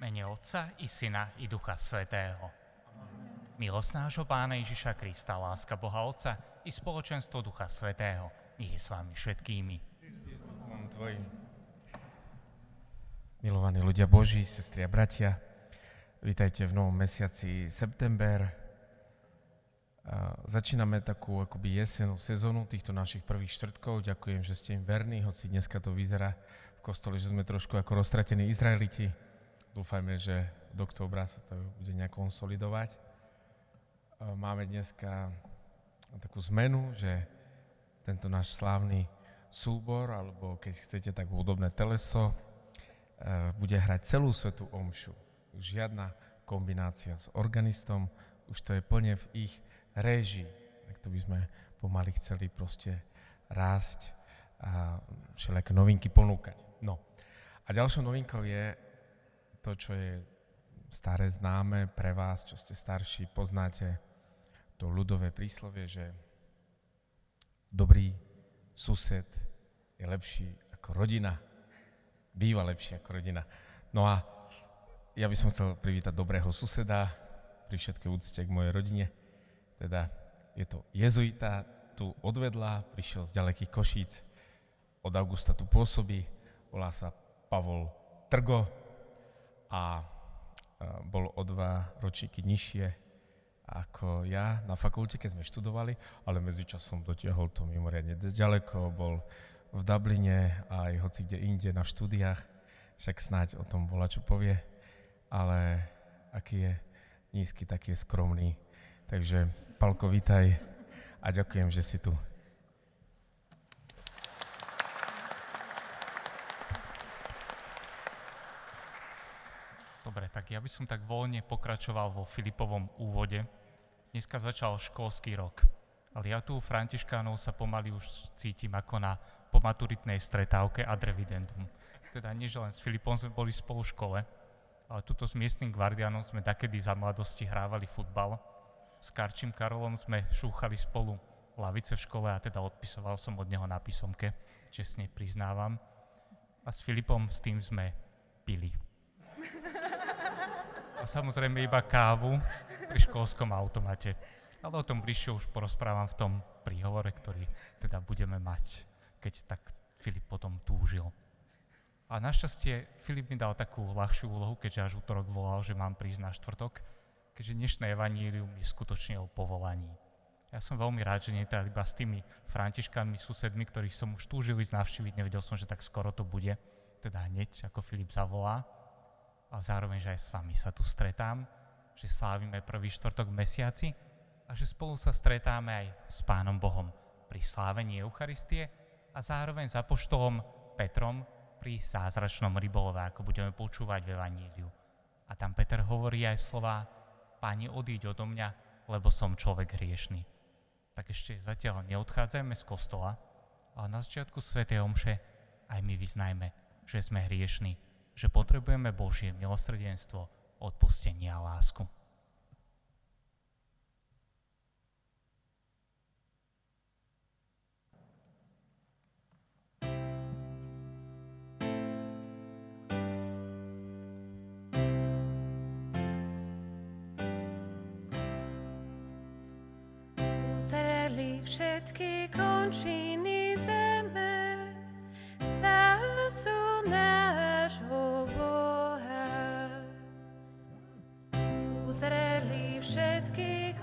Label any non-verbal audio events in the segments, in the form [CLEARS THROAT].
mene Otca i Syna i Ducha Svetého. Milosť nášho Pána Ježiša Krista, láska Boha Otca i spoločenstvo Ducha Svetého, nech je s vami všetkými. Milovaní ľudia Boží, sestri a bratia, vítajte v novom mesiaci september. A začíname takú akoby jesenú sezónu týchto našich prvých štvrtkov. Ďakujem, že ste im verní, hoci dneska to vyzerá v kostole, že sme trošku ako roztratení Izraeliti. Dúfajme, že do októbra sa to bude nejak konsolidovať. Máme dneska takú zmenu, že tento náš slávny súbor, alebo keď chcete, tak hudobné teleso, bude hrať celú svetú omšu. Žiadna kombinácia s organistom, už to je plne v ich réžii. Tak to by sme pomaly chceli proste rásť a všelijaké novinky ponúkať. No. A ďalšou novinkou je to, čo je staré známe pre vás, čo ste starší, poznáte to ľudové príslovie, že dobrý sused je lepší ako rodina, býva lepší ako rodina. No a ja by som chcel privítať dobrého suseda pri všetkej úcte k mojej rodine. Teda je to jezuita, tu odvedla, prišiel z ďalekých Košíc, od augusta tu pôsobí, volá sa Pavol Trgo, a bol o dva ročíky nižšie ako ja na fakulte, keď sme študovali, ale medzičasom dotiahol to mimoriadne ďaleko, bol v Dubline aj hoci kde inde na štúdiách, však snáď o tom bola čo povie, ale aký je nízky, taký je skromný. Takže Palko, vítaj a ďakujem, že si tu. Dobre, tak ja by som tak voľne pokračoval vo Filipovom úvode. Dneska začal školský rok, ale ja tu u Františkánov sa pomaly už cítim ako na pomaturitnej stretávke ad revidendum. Teda nie, že len s Filipom sme boli spolu v škole, ale tuto s miestnym guardianom sme takedy za mladosti hrávali futbal. S Karčím Karolom sme šúchali spolu lavice v škole a teda odpisoval som od neho na písomke, čestne priznávam. A s Filipom s tým sme pili [LAUGHS] a samozrejme iba kávu pri školskom automate. Ale o tom bližšie už porozprávam v tom príhovore, ktorý teda budeme mať, keď tak Filip potom túžil. A našťastie Filip mi dal takú ľahšiu úlohu, keďže až útorok volal, že mám prísť na štvrtok, keďže dnešné evanílium je skutočne o povolaní. Ja som veľmi rád, že nie teda iba s tými františkánmi, susedmi, ktorých som už túžil ísť navštíviť, nevedel som, že tak skoro to bude, teda hneď, ako Filip zavolá a zároveň, že aj s vami sa tu stretám, že slávime prvý štvrtok v mesiaci a že spolu sa stretáme aj s Pánom Bohom pri slávení Eucharistie a zároveň s Apoštolom Petrom pri zázračnom rybolove, ako budeme počúvať v Evaníliu. A tam Peter hovorí aj slova Páni, odíď odo mňa, lebo som človek hriešný. Tak ešte zatiaľ neodchádzajme z kostola, ale na začiatku Sv. Omše aj my vyznajme, že sme hriešní že potrebujeme Božie milosrdenstvo, odpustenie a lásku. Všetky končiny zeme, spásu uzreli všetky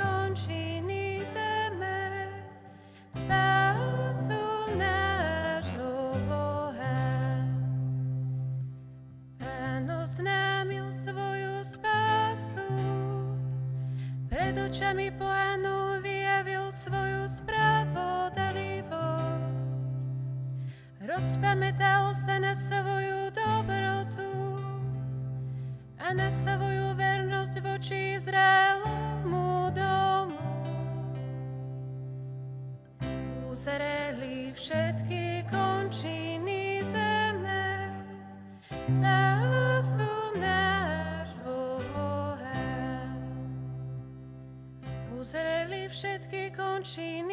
všetky končiny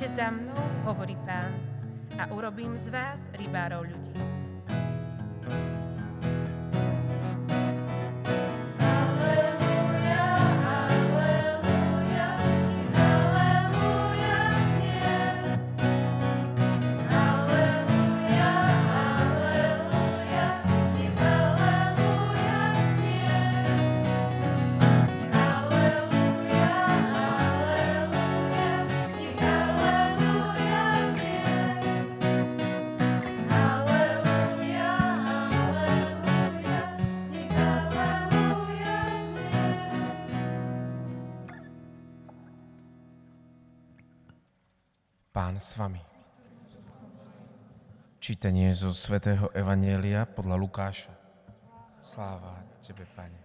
Poďte za mnou, hovorí pán, a urobím z vás rybárov ľudí. Pán s vami. Čítanie zo svätého Evanielia podľa Lukáša. Sláva Tebe, Pane.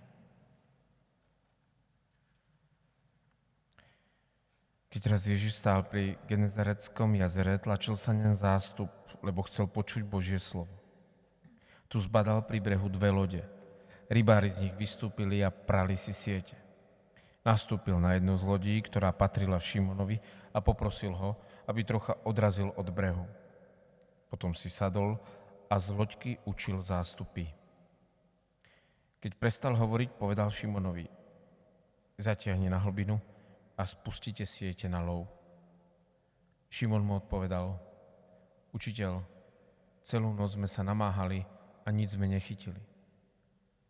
Keď raz Ježiš stál pri Genezareckom jazere, tlačil sa na zástup, lebo chcel počuť Božie slovo. Tu zbadal pri brehu dve lode. Rybári z nich vystúpili a prali si siete. Nastúpil na jednu z lodí, ktorá patrila Šimonovi a poprosil ho, aby trocha odrazil od brehu. Potom si sadol a z loďky učil zástupy. Keď prestal hovoriť, povedal Šimonovi, zatiahni na hlbinu a spustite siete na lov. Šimon mu odpovedal, učiteľ, celú noc sme sa namáhali a nič sme nechytili.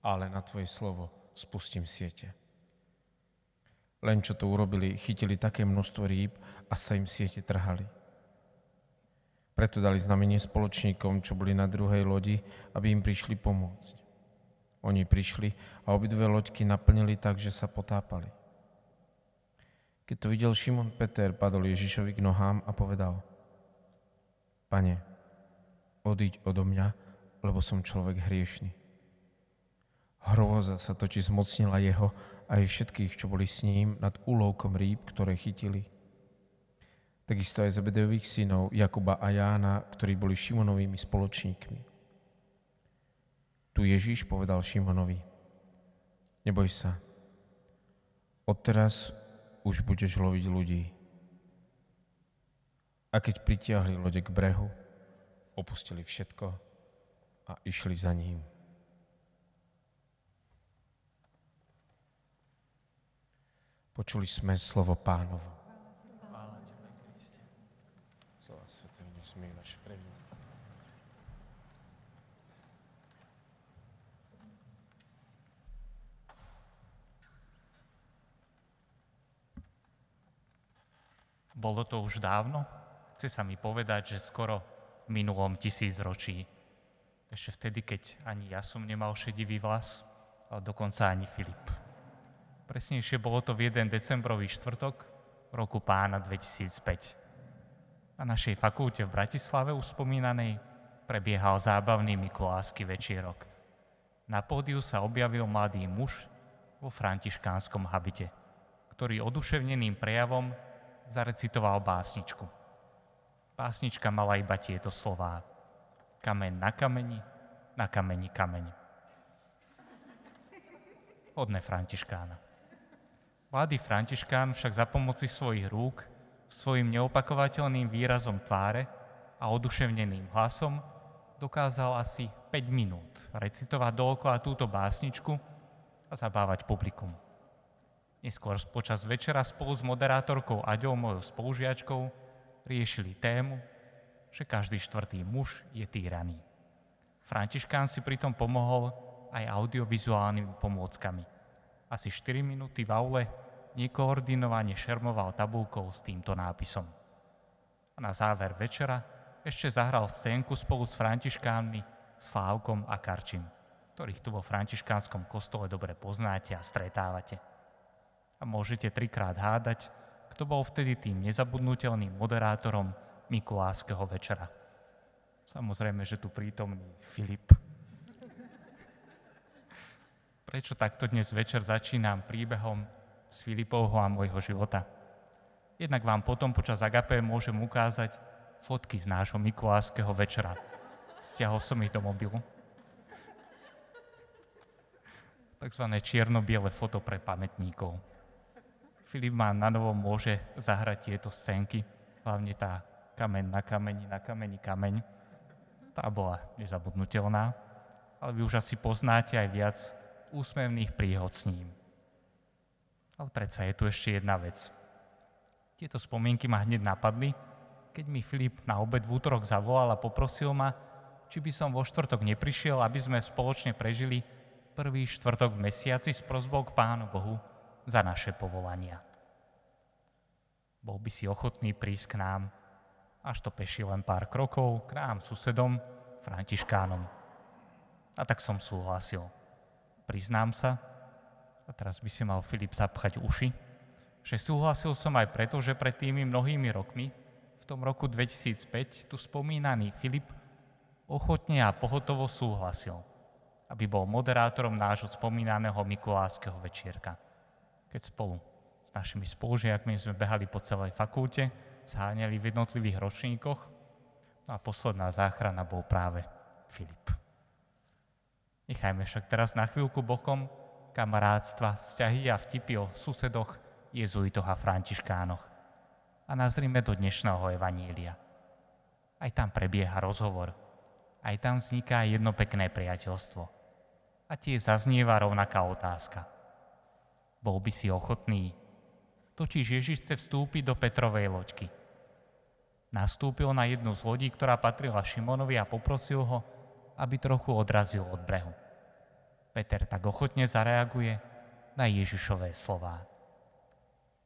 Ale na tvoje slovo spustím siete. Len čo to urobili, chytili také množstvo rýb a sa im siete trhali. Preto dali znamenie spoločníkom, čo boli na druhej lodi, aby im prišli pomôcť. Oni prišli a obidve loďky naplnili tak, že sa potápali. Keď to videl Šimon Peter, padol Ježišovi k nohám a povedal Pane, odíď odo mňa, lebo som človek hriešný. Hrôza sa totiž zmocnila jeho aj všetkých, čo boli s ním nad úlovkom rýb, ktoré chytili. Takisto aj Zebedejových synov Jakuba a Jána, ktorí boli Šimonovými spoločníkmi. Tu Ježíš povedal Šimonovi, neboj sa, odteraz už budeš loviť ľudí. A keď pritiahli lode k brehu, opustili všetko a išli za ním. Počuli sme slovo pánovo. Slova Svetého, nesmí naše premie. Bolo to už dávno? Chce sa mi povedať, že skoro v minulom tisícročí. Ešte vtedy, keď ani ja som nemal šedivý vlas, ale dokonca ani Filip. Presnejšie bolo to v jeden decembrový štvrtok roku pána 2005. Na našej fakulte v Bratislave už spomínanej prebiehal zábavný Mikulásky večierok. Na pódiu sa objavil mladý muž vo františkánskom habite, ktorý oduševneným prejavom zarecitoval básničku. Básnička mala iba tieto slová. Kameň na kameni, na kameni kameň. Hodné Františkána. Mladý Františkán však za pomoci svojich rúk, svojim neopakovateľným výrazom tváre a oduševneným hlasom dokázal asi 5 minút recitovať dookola túto básničku a zabávať publikum. Neskôr počas večera spolu s moderátorkou Aďou, mojou spolužiačkou, riešili tému, že každý štvrtý muž je týraný. Františkán si pritom pomohol aj audiovizuálnymi pomôckami. Asi 4 minúty v aule nekoordinovane šermoval tabulkou s týmto nápisom. A na záver večera ešte zahral scénku spolu s františkánmi Slávkom a Karčim, ktorých tu vo františkánskom kostole dobre poznáte a stretávate. A môžete trikrát hádať, kto bol vtedy tým nezabudnutelným moderátorom Mikulášskeho večera. Samozrejme, že tu prítomný Filip. Prečo takto dnes večer začínam príbehom z Filipovho a môjho života? Jednak vám potom počas Agapé môžem ukázať, fotky z nášho Mikulášského večera. Stiahol som ich do mobilu. Takzvané čierno-biele foto pre pamätníkov. Filip má na novo môže zahrať tieto scénky, hlavne tá kameň na kameni, na kameni kameň. Tá bola nezabudnutelná, ale vy už asi poznáte aj viac úsmevných príhod s ním. Ale predsa je tu ešte jedna vec. Tieto spomienky ma hneď napadli, keď mi Filip na obed v útorok zavolal a poprosil ma, či by som vo štvrtok neprišiel, aby sme spoločne prežili prvý štvrtok v mesiaci s prozbou k Pánu Bohu za naše povolania. Bol by si ochotný prísť k nám, až to peši len pár krokov, k nám susedom, františkánom. A tak som súhlasil. Priznám sa, a teraz by si mal Filip zapchať uši, že súhlasil som aj preto, že pred tými mnohými rokmi v tom roku 2005 tu spomínaný Filip ochotne a pohotovo súhlasil, aby bol moderátorom nášho spomínaného Mikulášskeho večierka. Keď spolu našimi spolužiakmi sme behali po celej fakulte, zháňali v jednotlivých ročníkoch, no a posledná záchrana bol práve Filip. Nechajme však teraz na chvíľku bokom kamarátstva, vzťahy a vtipy o susedoch, jezuitoch a františkánoch a nazrime do dnešného evanília. Aj tam prebieha rozhovor. Aj tam vzniká jedno pekné priateľstvo. A tie zaznieva rovnaká otázka. Bol by si ochotný? Totiž Ježiš chce vstúpiť do Petrovej loďky. Nastúpil na jednu z lodí, ktorá patrila Šimonovi a poprosil ho, aby trochu odrazil od brehu. Peter tak ochotne zareaguje na Ježišové slová.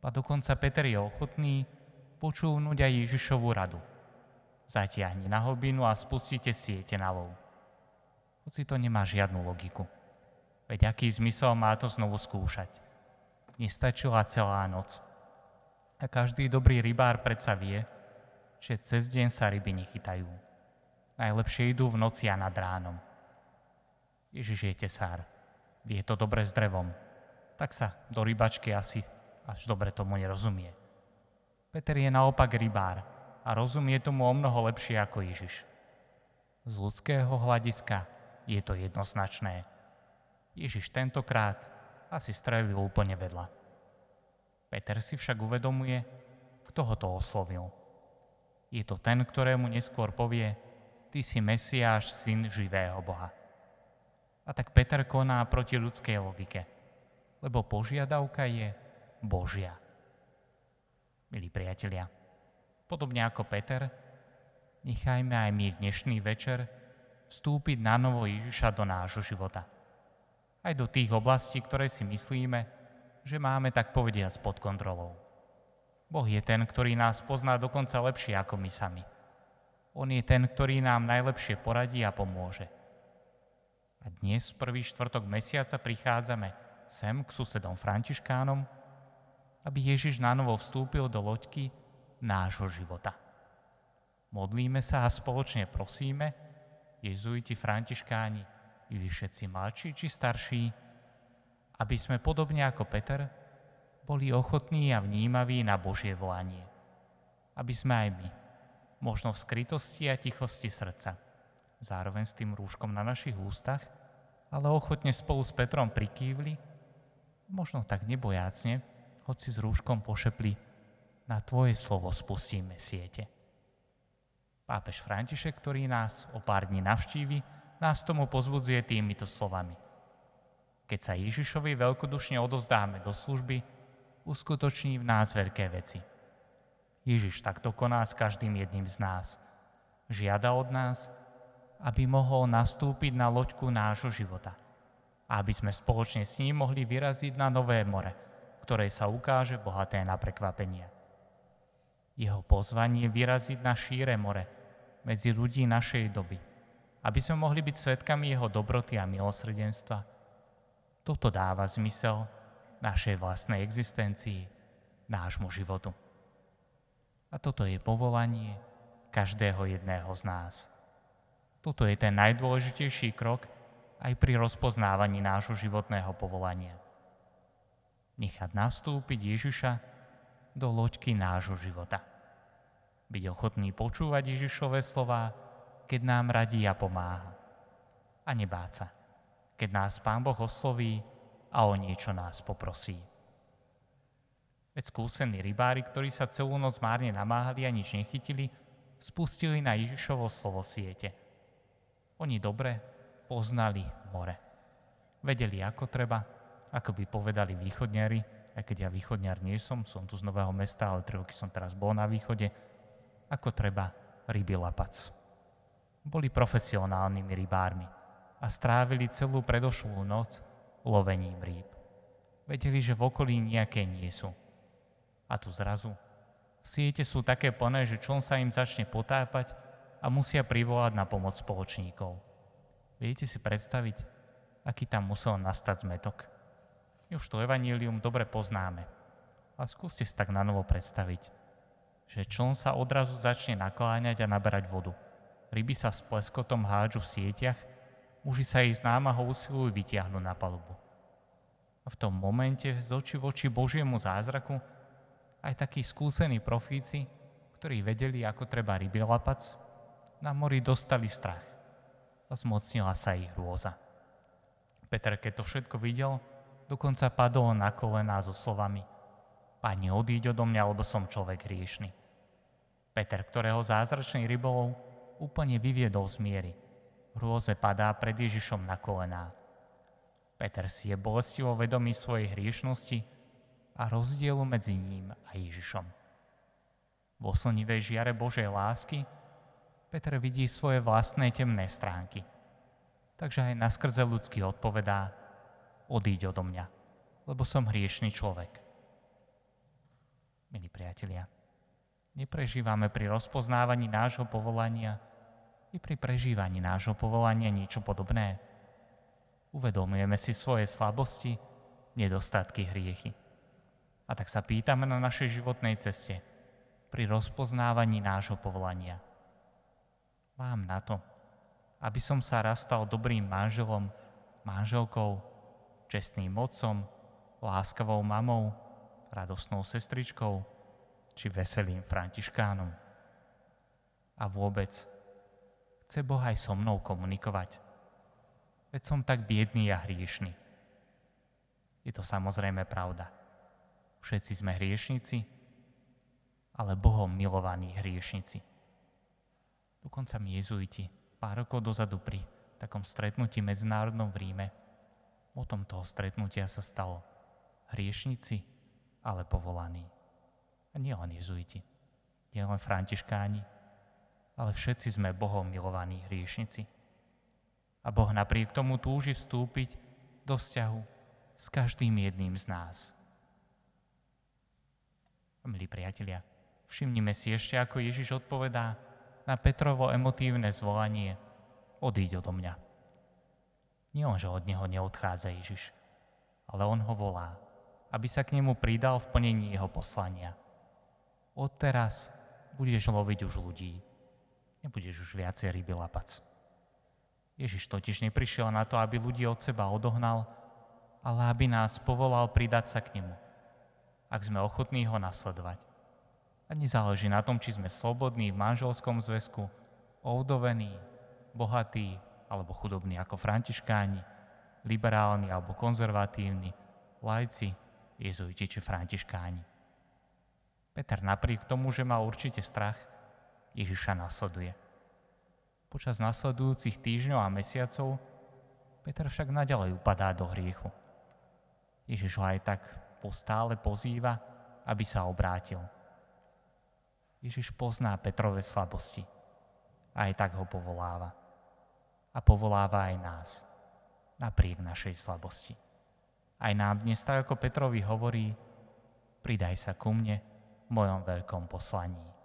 A dokonca Peter je ochotný počúvnuť aj Ježišovu radu. Zatiahni na hlbinu a spustite siete na lov. Hoci to nemá žiadnu logiku. Veď aký zmysel má to znovu skúšať? Nestačila celá noc. A každý dobrý rybár predsa vie, že cez deň sa ryby nechytajú. Najlepšie idú v noci a nad ránom. Ježiš je tesár. Vie to dobre s drevom. Tak sa do rybačky asi až dobre tomu nerozumie. Peter je naopak rybár a rozumie tomu o mnoho lepšie ako Ježiš. Z ľudského hľadiska je to jednoznačné. Ježiš tentokrát asi strelil úplne vedľa. Peter si však uvedomuje, kto ho to oslovil. Je to ten, ktorému neskôr povie, ty si Mesiáš, syn živého Boha. A tak Peter koná proti ľudskej logike, lebo požiadavka je Božia milí priatelia. Podobne ako Peter, nechajme aj my dnešný večer vstúpiť na novo Ježiša do nášho života. Aj do tých oblastí, ktoré si myslíme, že máme tak povediať pod kontrolou. Boh je ten, ktorý nás pozná dokonca lepšie ako my sami. On je ten, ktorý nám najlepšie poradí a pomôže. A dnes, prvý štvrtok mesiaca, prichádzame sem k susedom Františkánom, aby Ježiš nanovo vstúpil do loďky nášho života. Modlíme sa a spoločne prosíme, jezuiti, františkáni, i vy všetci mladší či starší, aby sme podobne ako Peter boli ochotní a vnímaví na Božie volanie. Aby sme aj my, možno v skrytosti a tichosti srdca, zároveň s tým rúškom na našich ústach, ale ochotne spolu s Petrom prikývli, možno tak nebojácne, hoci s rúškom pošepli, na Tvoje slovo spustíme siete. Pápež František, ktorý nás o pár dní navštívi, nás tomu pozbudzuje týmito slovami. Keď sa Ježišovi veľkodušne odovzdáme do služby, uskutoční v nás veľké veci. Ježiš takto koná s každým jedným z nás. Žiada od nás, aby mohol nastúpiť na loďku nášho života. Aby sme spoločne s ním mohli vyraziť na nové more, ktoré sa ukáže bohaté na prekvapenia. Jeho pozvanie vyraziť na šíre more medzi ľudí našej doby, aby sme mohli byť svetkami jeho dobroty a milosrdenstva. Toto dáva zmysel našej vlastnej existencii, nášmu životu. A toto je povolanie každého jedného z nás. Toto je ten najdôležitejší krok aj pri rozpoznávaní nášho životného povolania. Nechať nastúpiť Ježiša do loďky nášho života byť ochotný počúvať Ježišové slova, keď nám radí a pomáha. A nebáť sa, keď nás Pán Boh osloví a o niečo nás poprosí. Veď skúsení rybári, ktorí sa celú noc márne namáhali a nič nechytili, spustili na Ježišovo slovo siete. Oni dobre poznali more. Vedeli, ako treba, ako by povedali východniari, aj keď ja východniar nie som, som tu z Nového mesta, ale tri roky som teraz bol na východe, ako treba ryby lapac. Boli profesionálnymi rybármi a strávili celú predošlú noc lovením rýb. Vedeli, že v okolí nejaké nie sú. A tu zrazu siete sú také plné, že čln sa im začne potápať a musia privolať na pomoc spoločníkov. Viete si predstaviť, aký tam musel nastať zmetok? Už to evanílium dobre poznáme, ale skúste si tak na novo predstaviť že čln sa odrazu začne nakláňať a naberať vodu. Ryby sa s pleskotom hádžu v sieťach, muži sa ich z námahou usilujú vytiahnuť na palubu. A v tom momente z oči voči Božiemu zázraku aj takí skúsení profíci, ktorí vedeli, ako treba ryby lapac, na mori dostali strach a zmocnila sa ich hrôza. Peter, keď to všetko videl, dokonca padol na kolená so slovami Pani, odíď odo mňa, lebo som človek hriešný. Peter, ktorého zázračný rybolov úplne vyviedol z miery. Hrôze padá pred Ježišom na kolená. Peter si je bolestivo vedomý svojej hriešnosti a rozdielu medzi ním a Ježišom. V oslnivej žiare Božej lásky Peter vidí svoje vlastné temné stránky. Takže aj naskrze ľudský odpovedá, odíď odo mňa, lebo som hriešný človek. Milí priatelia, neprežívame pri rozpoznávaní nášho povolania i pri prežívaní nášho povolania niečo podobné. Uvedomujeme si svoje slabosti, nedostatky, hriechy. A tak sa pýtame na našej životnej ceste pri rozpoznávaní nášho povolania. Mám na to, aby som sa rastal dobrým manželom, manželkou, čestným otcom, láskavou mamou, radosnou sestričkou, či veselým františkánom. A vôbec, chce Boh aj so mnou komunikovať. Veď som tak biedný a hriešný. Je to samozrejme pravda. Všetci sme hriešnici, ale Bohom milovaní hriešnici. Dokonca mi jezuiti pár rokov dozadu pri takom stretnutí medzinárodnom v Ríme, o tom toho stretnutia sa stalo hriešnici, ale povolaní. A nie len jezuiti, nie len františkáni, ale všetci sme Bohom milovaní hriešnici. A Boh napriek tomu túži vstúpiť do vzťahu s každým jedným z nás. Milí priatelia, všimnime si ešte, ako Ježiš odpovedá na Petrovo emotívne zvolanie odíď odo mňa. Nie on, že od neho neodchádza Ježiš, ale on ho volá, aby sa k nemu pridal v plnení jeho poslania odteraz budeš loviť už ľudí. Nebudeš už viacej ryby lapac. Ježiš totiž neprišiel na to, aby ľudí od seba odohnal, ale aby nás povolal pridať sa k nemu, ak sme ochotní ho nasledovať. A nezáleží na tom, či sme slobodní v manželskom zväzku, ovdovení, bohatí alebo chudobní ako františkáni, liberálni alebo konzervatívni, lajci, jezuiti či františkáni. Peter napriek tomu, že mal určite strach, Ježiša nasleduje. Počas nasledujúcich týždňov a mesiacov Peter však naďalej upadá do hriechu. Ježiš ho aj tak postále pozýva, aby sa obrátil. Ježiš pozná Petrove slabosti a aj tak ho povoláva. A povoláva aj nás, napriek našej slabosti. Aj nám dnes tak ako Petrovi hovorí, pridaj sa ku mne mojom veľkom poslaní.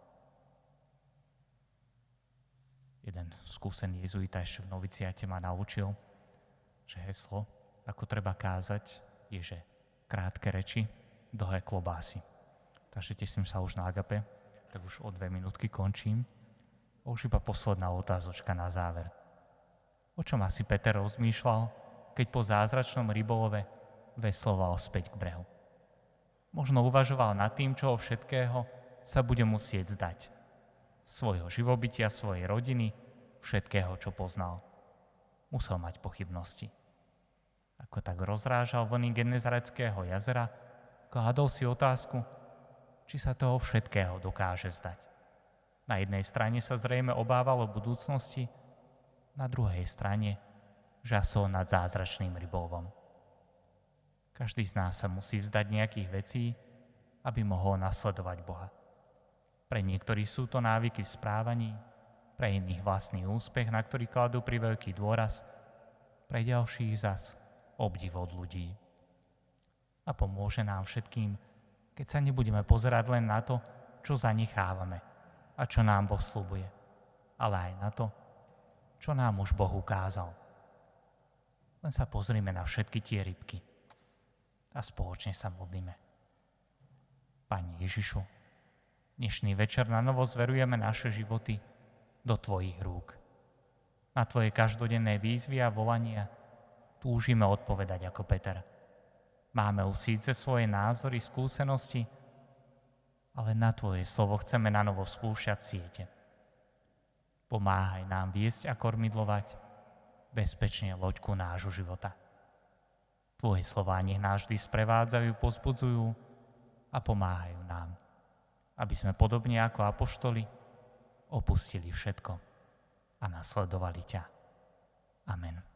jeden skúsený jezuita ešte v noviciate ma naučil, že heslo, ako treba kázať, je, že krátke reči, dlhé klobásy. Takže teším sa už na agape, tak už o dve minútky končím. Už iba posledná otázočka na záver. O čom asi Peter rozmýšľal, keď po zázračnom rybolove vesloval späť k brehu? Možno uvažoval nad tým, čo všetkého sa bude musieť zdať svojho živobytia, svojej rodiny, všetkého, čo poznal. Musel mať pochybnosti. Ako tak rozrážal vlny Genezareckého jazera, kládol si otázku, či sa toho všetkého dokáže vzdať. Na jednej strane sa zrejme obával o budúcnosti, na druhej strane žasol nad zázračným rybolovom. Každý z nás sa musí vzdať nejakých vecí, aby mohol nasledovať Boha. Pre niektorých sú to návyky v správaní, pre iných vlastný úspech, na ktorý kladú pri veľký dôraz, pre ďalších zas obdiv od ľudí. A pomôže nám všetkým, keď sa nebudeme pozerať len na to, čo zanechávame a čo nám Boh slubuje, ale aj na to, čo nám už Boh ukázal. Len sa pozrime na všetky tie rybky a spoločne sa modlíme. Pani Ježišu, Dnešný večer na novo zverujeme naše životy do Tvojich rúk. Na Tvoje každodenné výzvy a volania túžime odpovedať ako Peter. Máme už síce svoje názory, skúsenosti, ale na Tvoje slovo chceme na novo skúšať siete. Pomáhaj nám viesť a kormidlovať bezpečne loďku nášho života. Tvoje slová nech nás vždy sprevádzajú, pozbudzujú a pomáhajú nám aby sme podobne ako apoštoli opustili všetko a nasledovali ťa. Amen.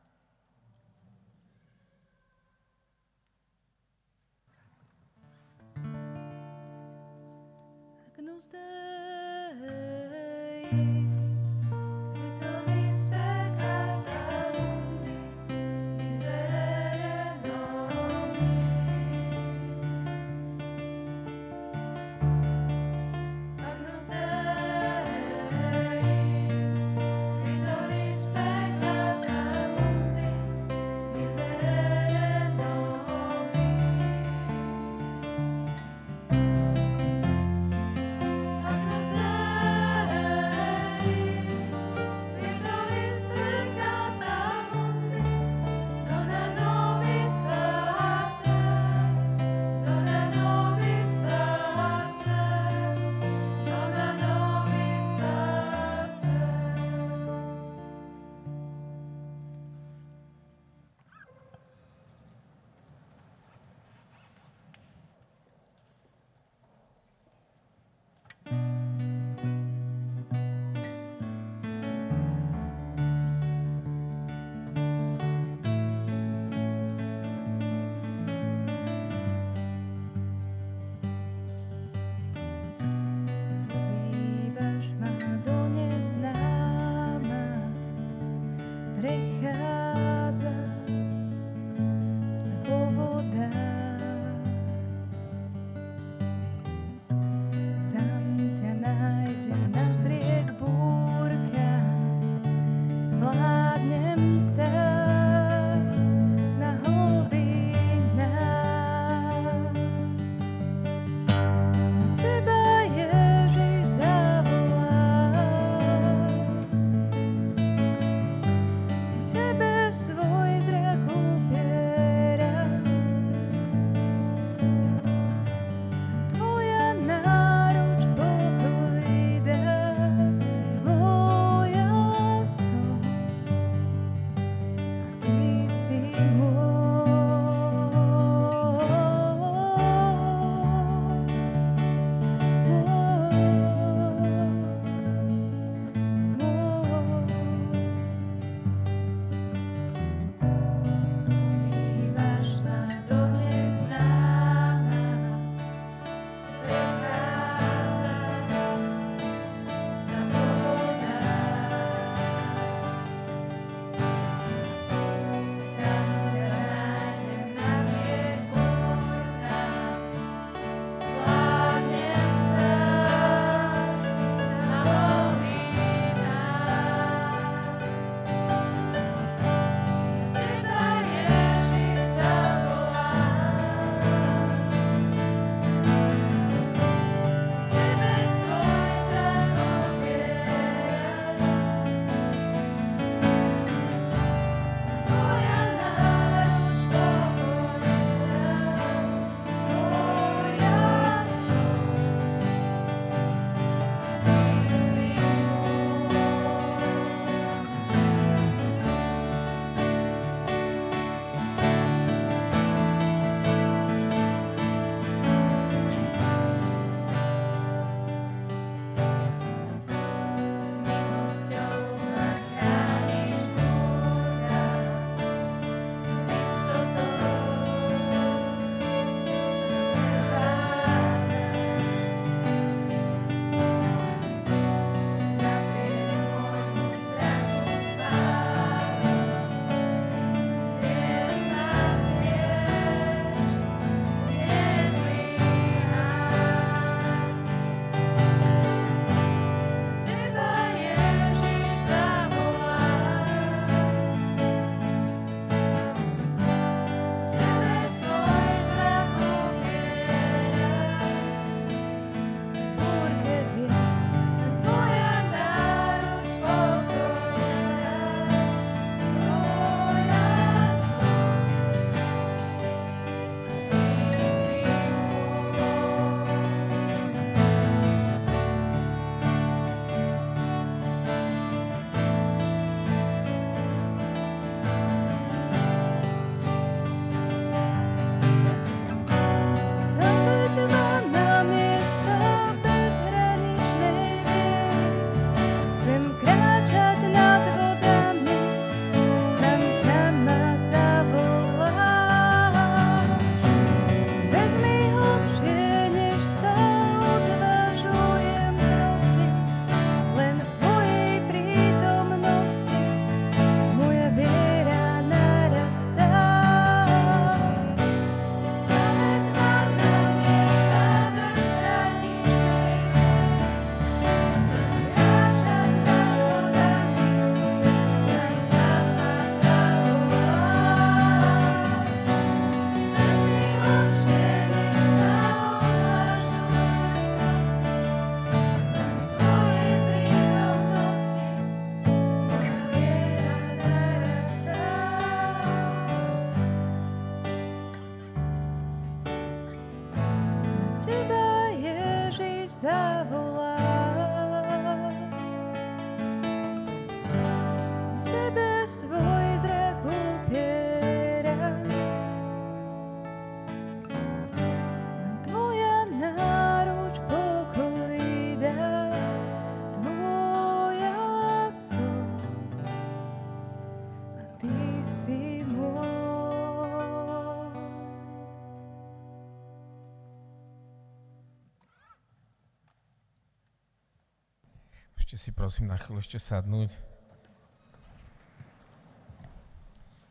Prosím na chvíľu ešte sadnúť.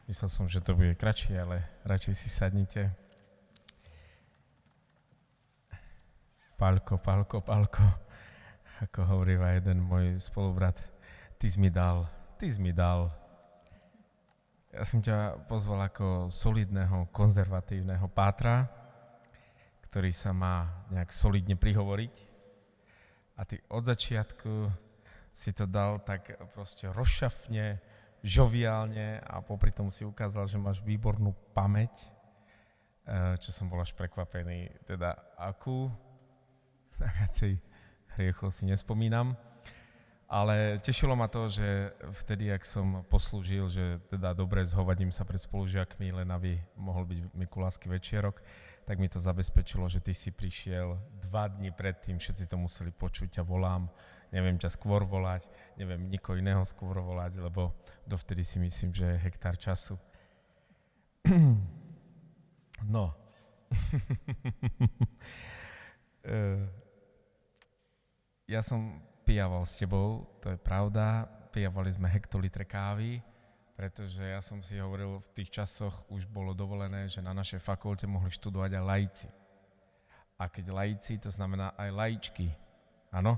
Myslel som, že to bude kratšie, ale radšej si sadnite. Pálko, pálko, pálko, ako hovoríva jeden môj spolubrat, ty si mi dal, ty si mi dal. Ja som ťa pozval ako solidného, konzervatívneho pátra, ktorý sa má nejak solidne prihovoriť. A ty od začiatku si to dal tak proste rozšafne, žoviálne a popri tom si ukázal, že máš výbornú pamäť, eh, čo som bol až prekvapený. Teda akú? [LAUGHS] Na viacej hriechov si nespomínam. Ale tešilo ma to, že vtedy, ak som poslúžil, že teda dobre zhovadím sa pred spolužiakmi, len aby mohol byť Mikulášsky večierok, tak mi to zabezpečilo, že ty si prišiel dva dni predtým, všetci to museli počuť a volám neviem ťa skôr volať, neviem nikoho iného skôr volať, lebo dovtedy si myslím, že je hektár času. [CLEARS THROAT] No. [LAUGHS] Ja som pijaval s tebou, to je pravda, pijavali sme hektolitre kávy, pretože ja som si hovoril, v tých časoch už bolo dovolené, že na našej fakulte mohli študovať aj laici. A keď laici, to znamená aj laičky. Áno?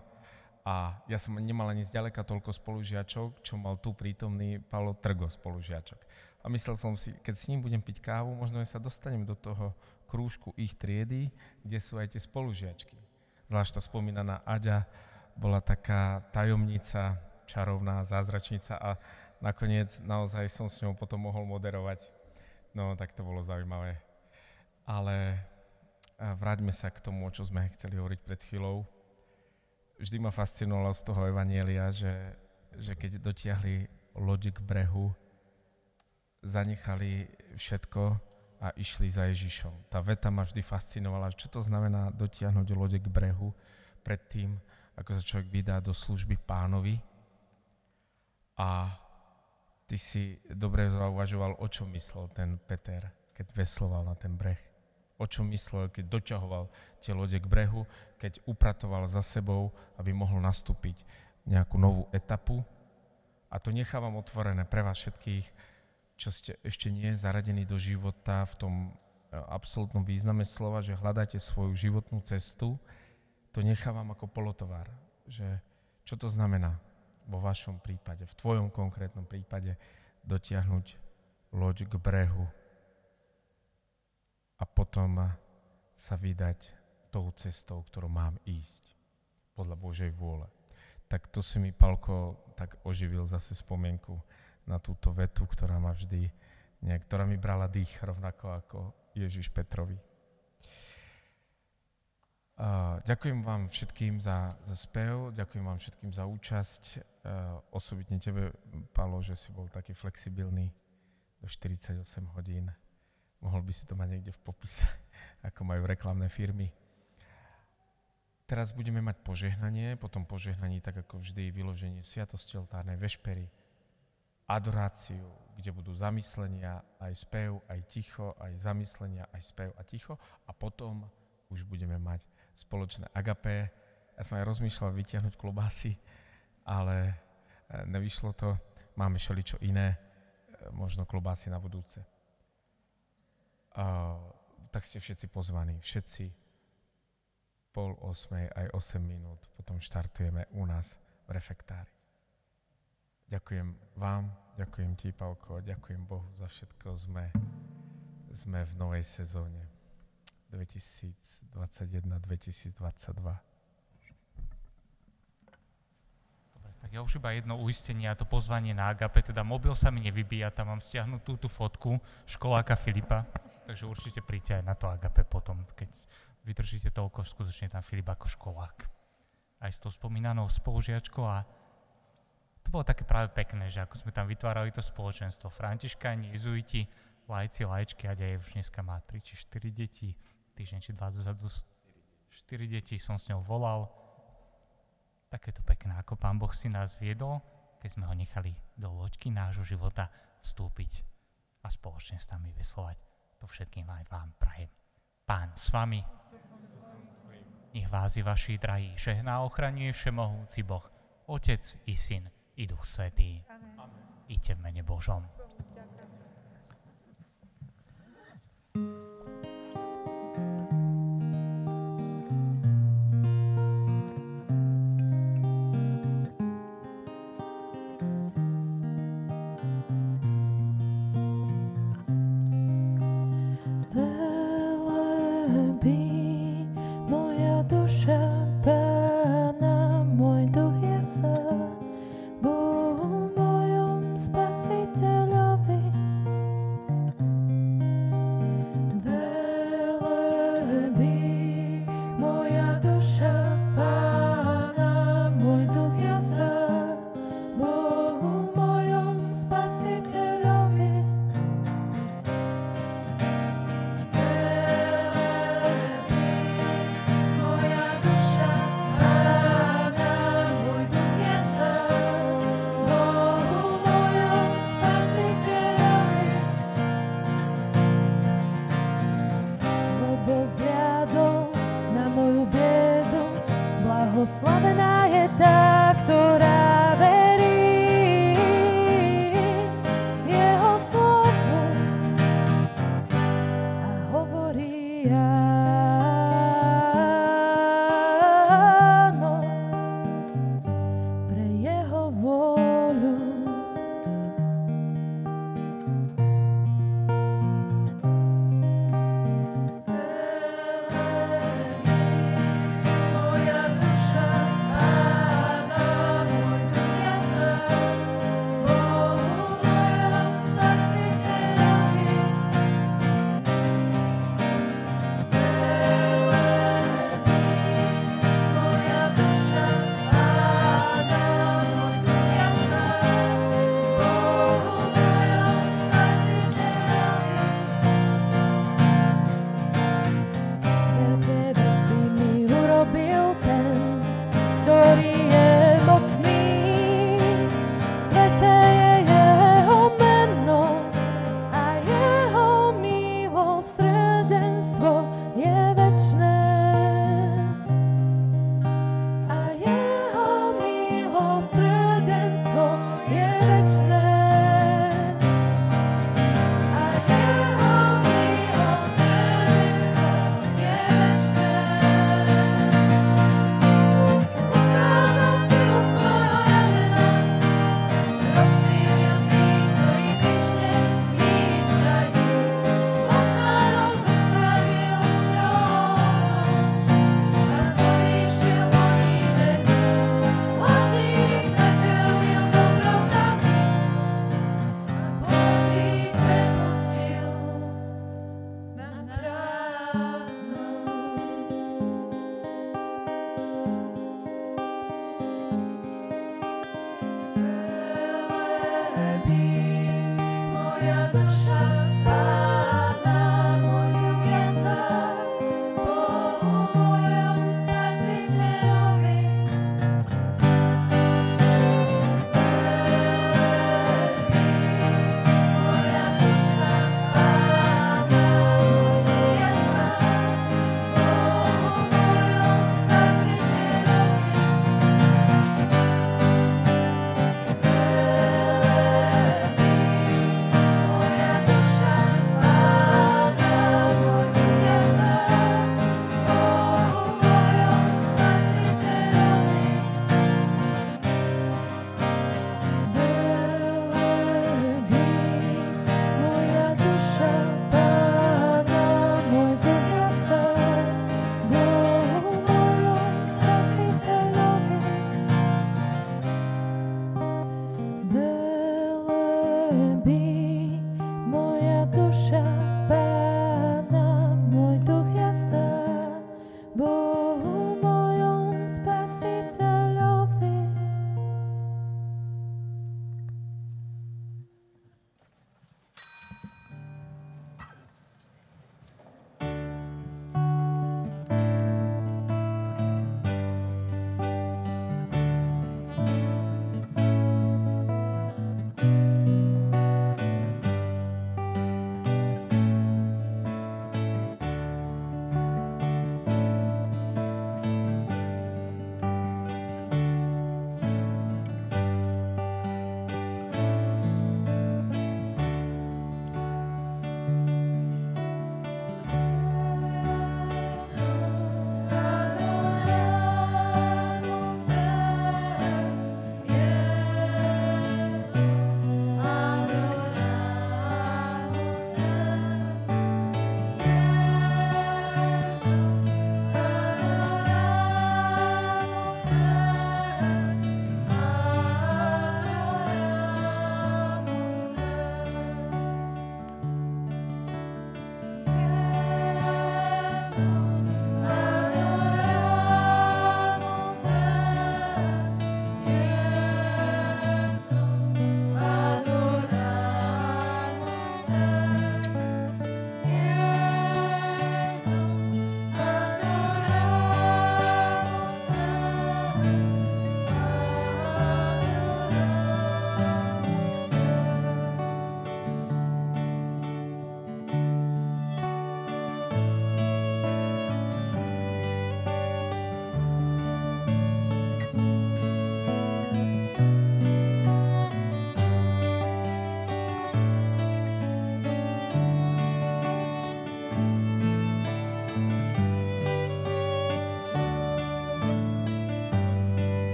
A ja som nemal ani zďaleka toľko spolužiačok, čo mal tu prítomný Paolo Trgo spolužiačok. A myslel som si, keď s ním budem piť kávu, možno sa dostanem do toho krúžku ich triedy, kde sú aj tie spolužiačky. Zvlášť to spomínaná Aďa bola taká tajomnica, čarovná, zázračnica a nakoniec naozaj som s ňou potom mohol moderovať. No, tak to bolo zaujímavé. Ale vráťme sa k tomu, o čo sme chceli hovoriť pred chvíľou vždy ma fascinovalo z toho Evanielia, že, že keď dotiahli loď k brehu, zanechali všetko a išli za Ježišom. Tá veta ma vždy fascinovala, čo to znamená dotiahnuť lode k brehu predtým, ako sa človek vydá do služby pánovi. A ty si dobre zauvažoval, o čom myslel ten Peter, keď vesloval na ten breh o čom myslel, keď doťahoval tie lode k brehu, keď upratoval za sebou, aby mohol nastúpiť nejakú novú etapu. A to nechávam otvorené pre vás všetkých, čo ste ešte nie zaradení do života v tom e, absolútnom význame slova, že hľadáte svoju životnú cestu, to nechávam ako polotovar. Že, čo to znamená vo vašom prípade, v tvojom konkrétnom prípade dotiahnuť loď k brehu, a potom sa vydať tou cestou, ktorou mám ísť podľa Božej vôle. Tak to si mi, Palko, tak oživil zase spomienku na túto vetu, ktorá ma vždy, nejak, ktorá mi brala dých rovnako ako Ježiš Petrovi. Uh, ďakujem vám všetkým za, za spev, ďakujem vám všetkým za účasť, uh, osobitne tebe, Palo, že si bol taký flexibilný do 48 hodín. Mohol by si to mať niekde v popise, [LAUGHS] ako majú reklamné firmy. Teraz budeme mať požehnanie, potom požehnanie, tak ako vždy, vyloženie sviatosti oltárnej vešpery, adoráciu, kde budú zamyslenia, aj spev, aj ticho, aj zamyslenia, aj spev a ticho. A potom už budeme mať spoločné agapé. Ja som aj rozmýšľal vytiahnuť klobásy, ale e, nevyšlo to. Máme šeličo iné, e, možno klobásy na budúce tak ste všetci pozvaní, všetci pol osmej aj 8 minút, potom štartujeme u nás v refektári. Ďakujem vám, ďakujem ti, Pavko, ďakujem Bohu za všetko. Sme, sme v novej sezóne 2021-2022. Tak ja už iba jedno uistenie a to pozvanie na Agape, teda mobil sa mi nevybíja, tam mám stiahnuť túto fotku školáka Filipa. Takže určite príďte aj na to Agape potom, keď vydržíte toľko, skutočne tam Filip ako školák. Aj s tou spomínanou spolužiačkou a to bolo také práve pekné, že ako sme tam vytvárali to spoločenstvo. Františkáni, jezuiti, lajci, lajčky a aj už dneska má 3 či 4 deti, týždeň či dva dozadu 4 deti som s ňou volal. Takéto pekné, ako Pán Boh si nás viedol, keď sme ho nechali do loďky nášho života vstúpiť a spoločne s nami veslovať. To všetkým aj vám prajem. Pán s vami. Nech vás i vaši drahí žehná ochraňuje všemohúci Boh, Otec i Syn i Duch Svetý. Iďte v mene Božom.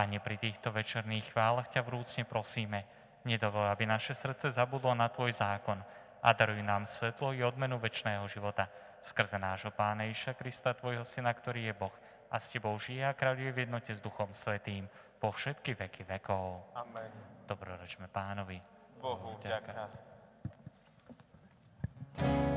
Pane, pri týchto večerných chválach ťa vrúcne prosíme, nedovol, aby naše srdce zabudlo na Tvoj zákon a daruj nám svetlo i odmenu väčšného života skrze nášho Pána Iša Krista, Tvojho Syna, ktorý je Boh a s Tebou žije a kráľuje v jednote s Duchom Svetým po všetky veky vekov. Amen. Dobrorečme Pánovi. Bohu vďaka. Tvoja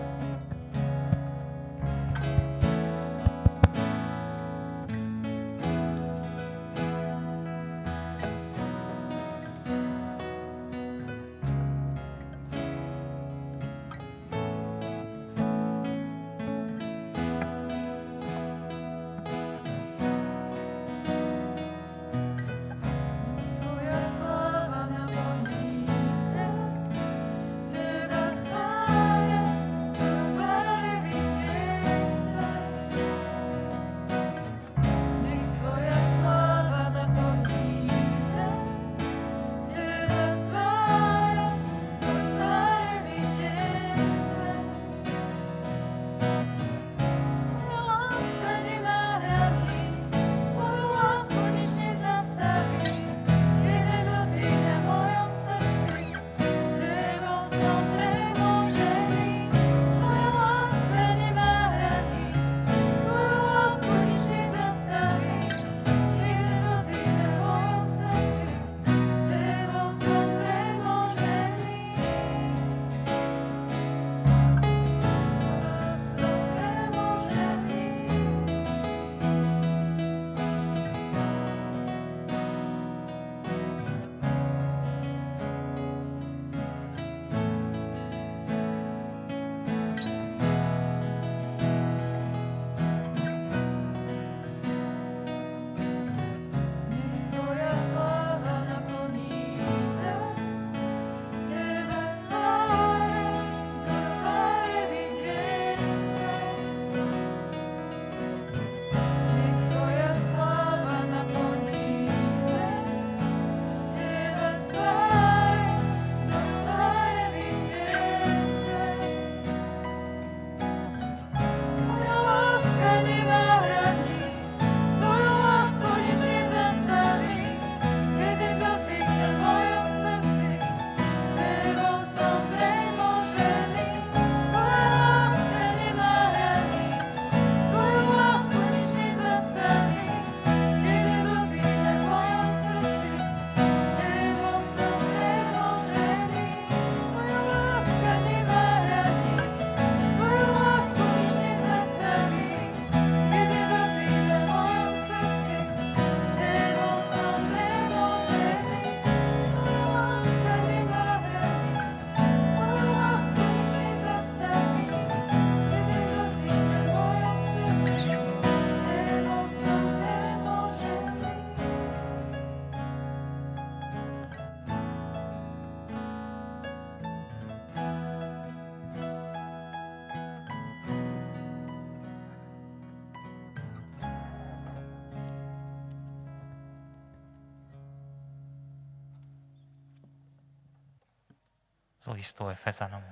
listu Efezanom.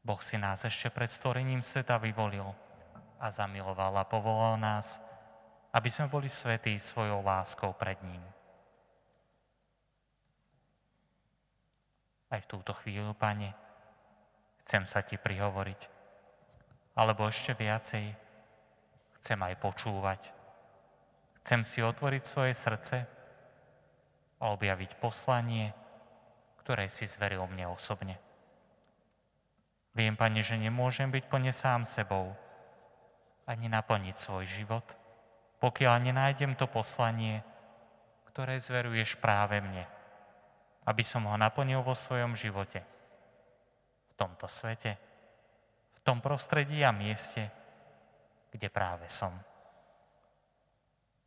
Boh si nás ešte pred stvorením sveta vyvolil a zamiloval a povolal nás, aby sme boli svetí svojou láskou pred ním. Aj v túto chvíľu, Pane, chcem sa Ti prihovoriť, alebo ešte viacej, chcem aj počúvať. Chcem si otvoriť svoje srdce a objaviť poslanie, ktoré si zveril mne osobne. Viem, Pane, že nemôžem byť plne sám sebou, ani naplniť svoj život, pokiaľ nenájdem to poslanie, ktoré zveruješ práve mne, aby som ho naplnil vo svojom živote, v tomto svete, v tom prostredí a mieste, kde práve som.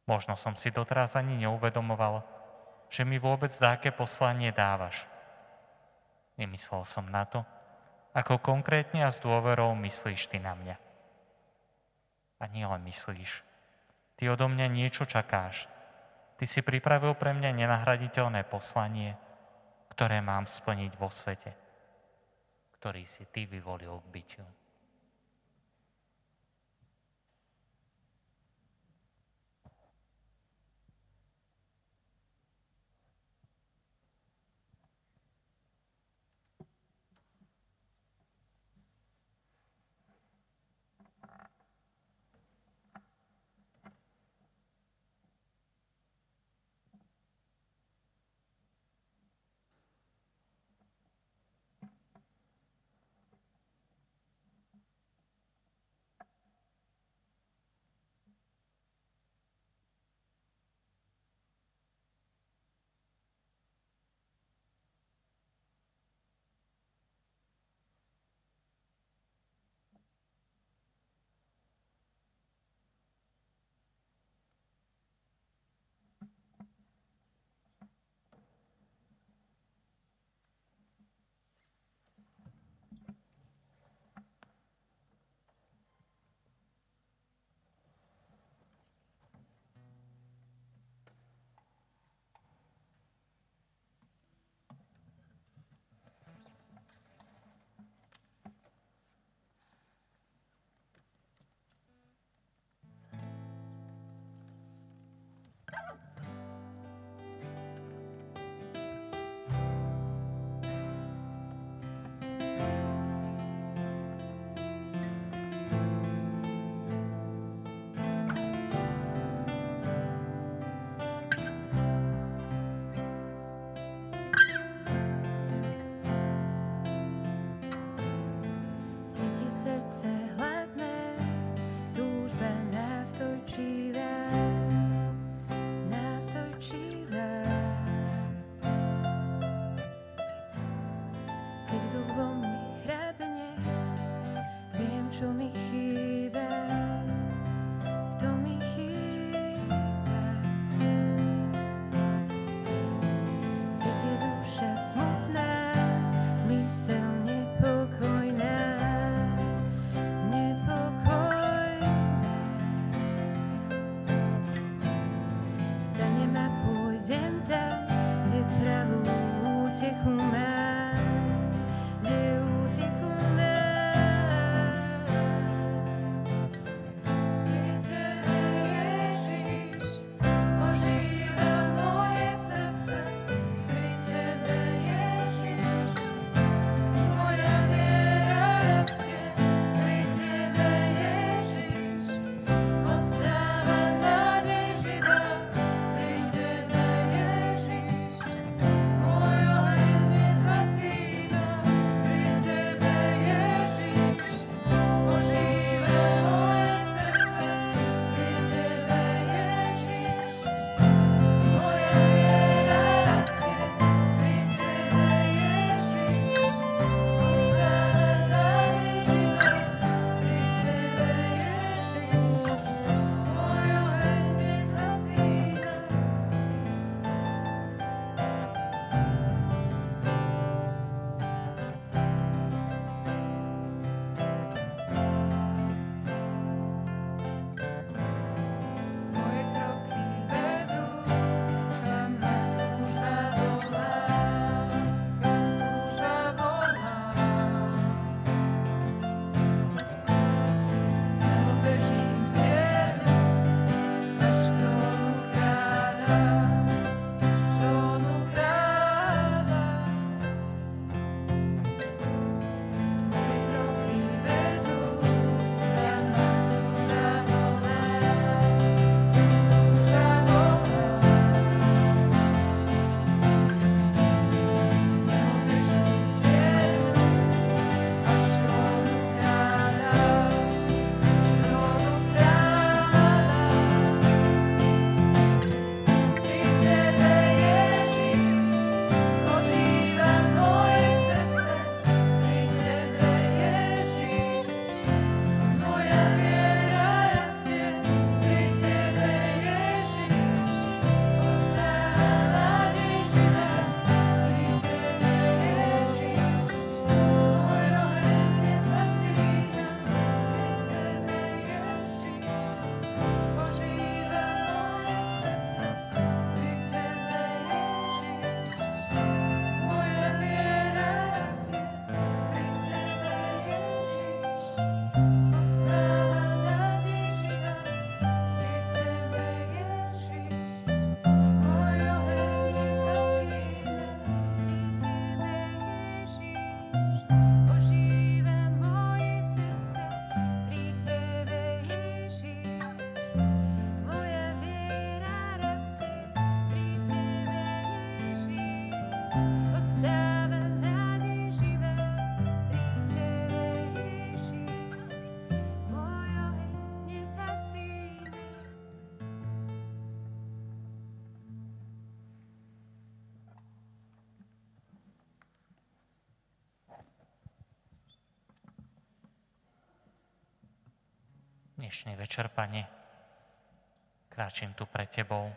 Možno som si doteraz ani neuvedomoval, že mi vôbec dáke poslanie dávaš. Nemyslel som na to, ako konkrétne a s dôverou myslíš ty na mňa. A nielen myslíš, ty odo mňa niečo čakáš. Ty si pripravil pre mňa nenahraditeľné poslanie, ktoré mám splniť vo svete, ktorý si Ty vyvolil k bytiu. Srdce hladné, nástojčivá, nástojčivá. Dnešný večer, Pane, kráčim tu pred Tebou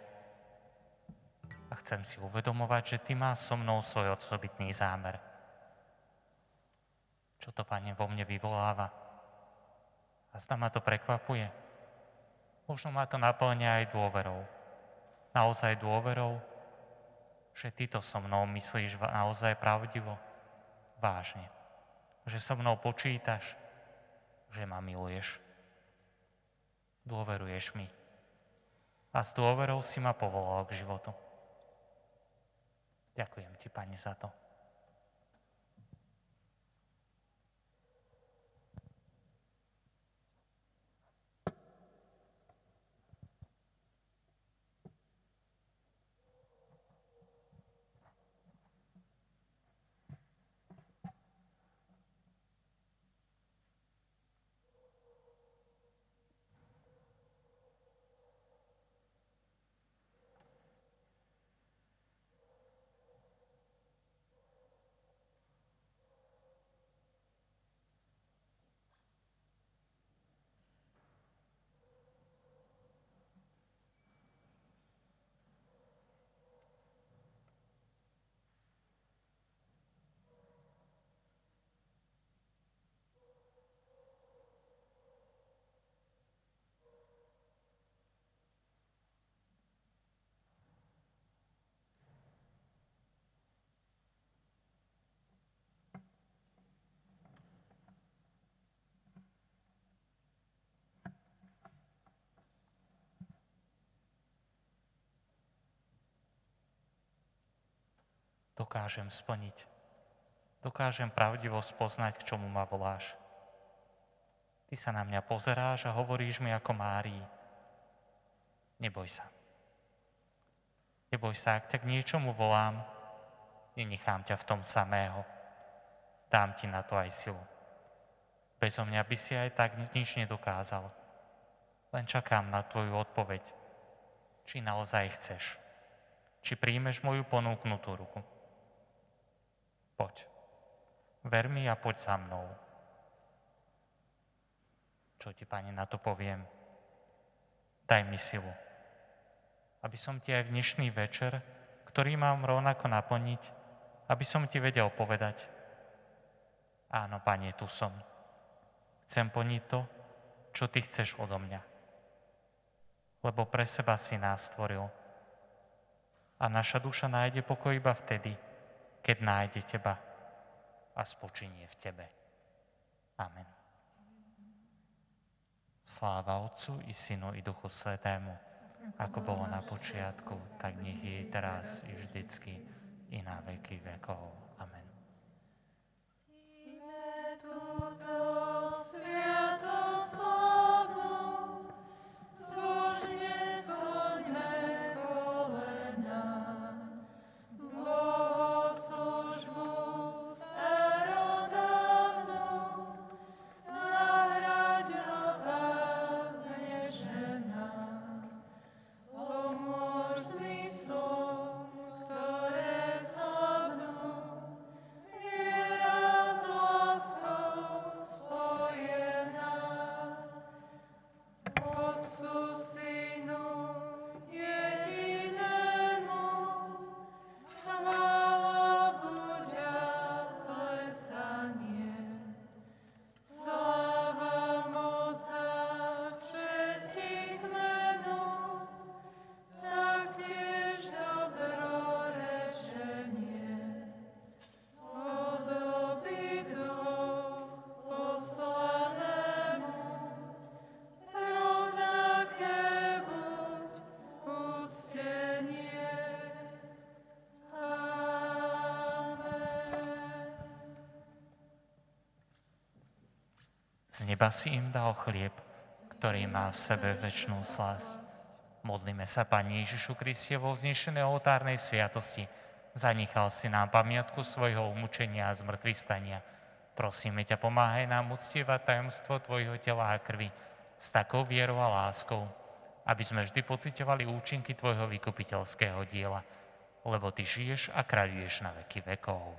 a chcem si uvedomovať, že Ty máš so mnou svoj osobitný zámer. Čo to, Pane, vo mne vyvoláva? A zda ma to prekvapuje. Možno ma to naplňa aj dôverou. Naozaj dôverou, že Ty to so mnou myslíš naozaj pravdivo, vážne. Že so mnou počítaš, že ma miluješ. Dôveruješ mi. A s dôverou si ma povolal k životu. Ďakujem ti, Pane, za to. Dokážem splniť. Dokážem pravdivo spoznať, k čomu ma voláš. Ty sa na mňa pozeráš a hovoríš mi ako Márii. Neboj sa. Neboj sa, ak ťa k niečomu volám, nenechám ťa v tom samého. Dám ti na to aj silu. Bezo mňa by si aj tak nič nedokázal. Len čakám na tvoju odpoveď, či naozaj chceš. Či príjmeš moju ponúknutú ruku. Poď. Ver mi a poď za mnou. Čo ti, Pane, na to poviem? Daj mi silu, aby som ti aj v dnešný večer, ktorý mám rovnako naplniť, aby som ti vedel povedať, áno, Pane, tu som. Chcem plniť to, čo ty chceš odo mňa. Lebo pre seba si nás stvoril. A naša duša nájde pokoj iba vtedy, keď nájde teba a spočinie v tebe. Amen. Sláva Otcu i Synu i Duchu Svetému, ako bolo na počiatku, tak nech je teraz i vždycky i na veky vekov. Z neba si im dal chlieb, ktorý má v sebe väčšnú slasť. Modlíme sa, Pani Ježišu Kristie, vo vznešenej oltárnej sviatosti. Zanechal si nám pamiatku svojho umúčenia a zmrtvistania. Prosíme ťa, pomáhaj nám uctievať tajomstvo Tvojho tela a krvi s takou vierou a láskou, aby sme vždy pocitovali účinky Tvojho vykupiteľského diela, lebo Ty žiješ a kráľuješ na veky vekov.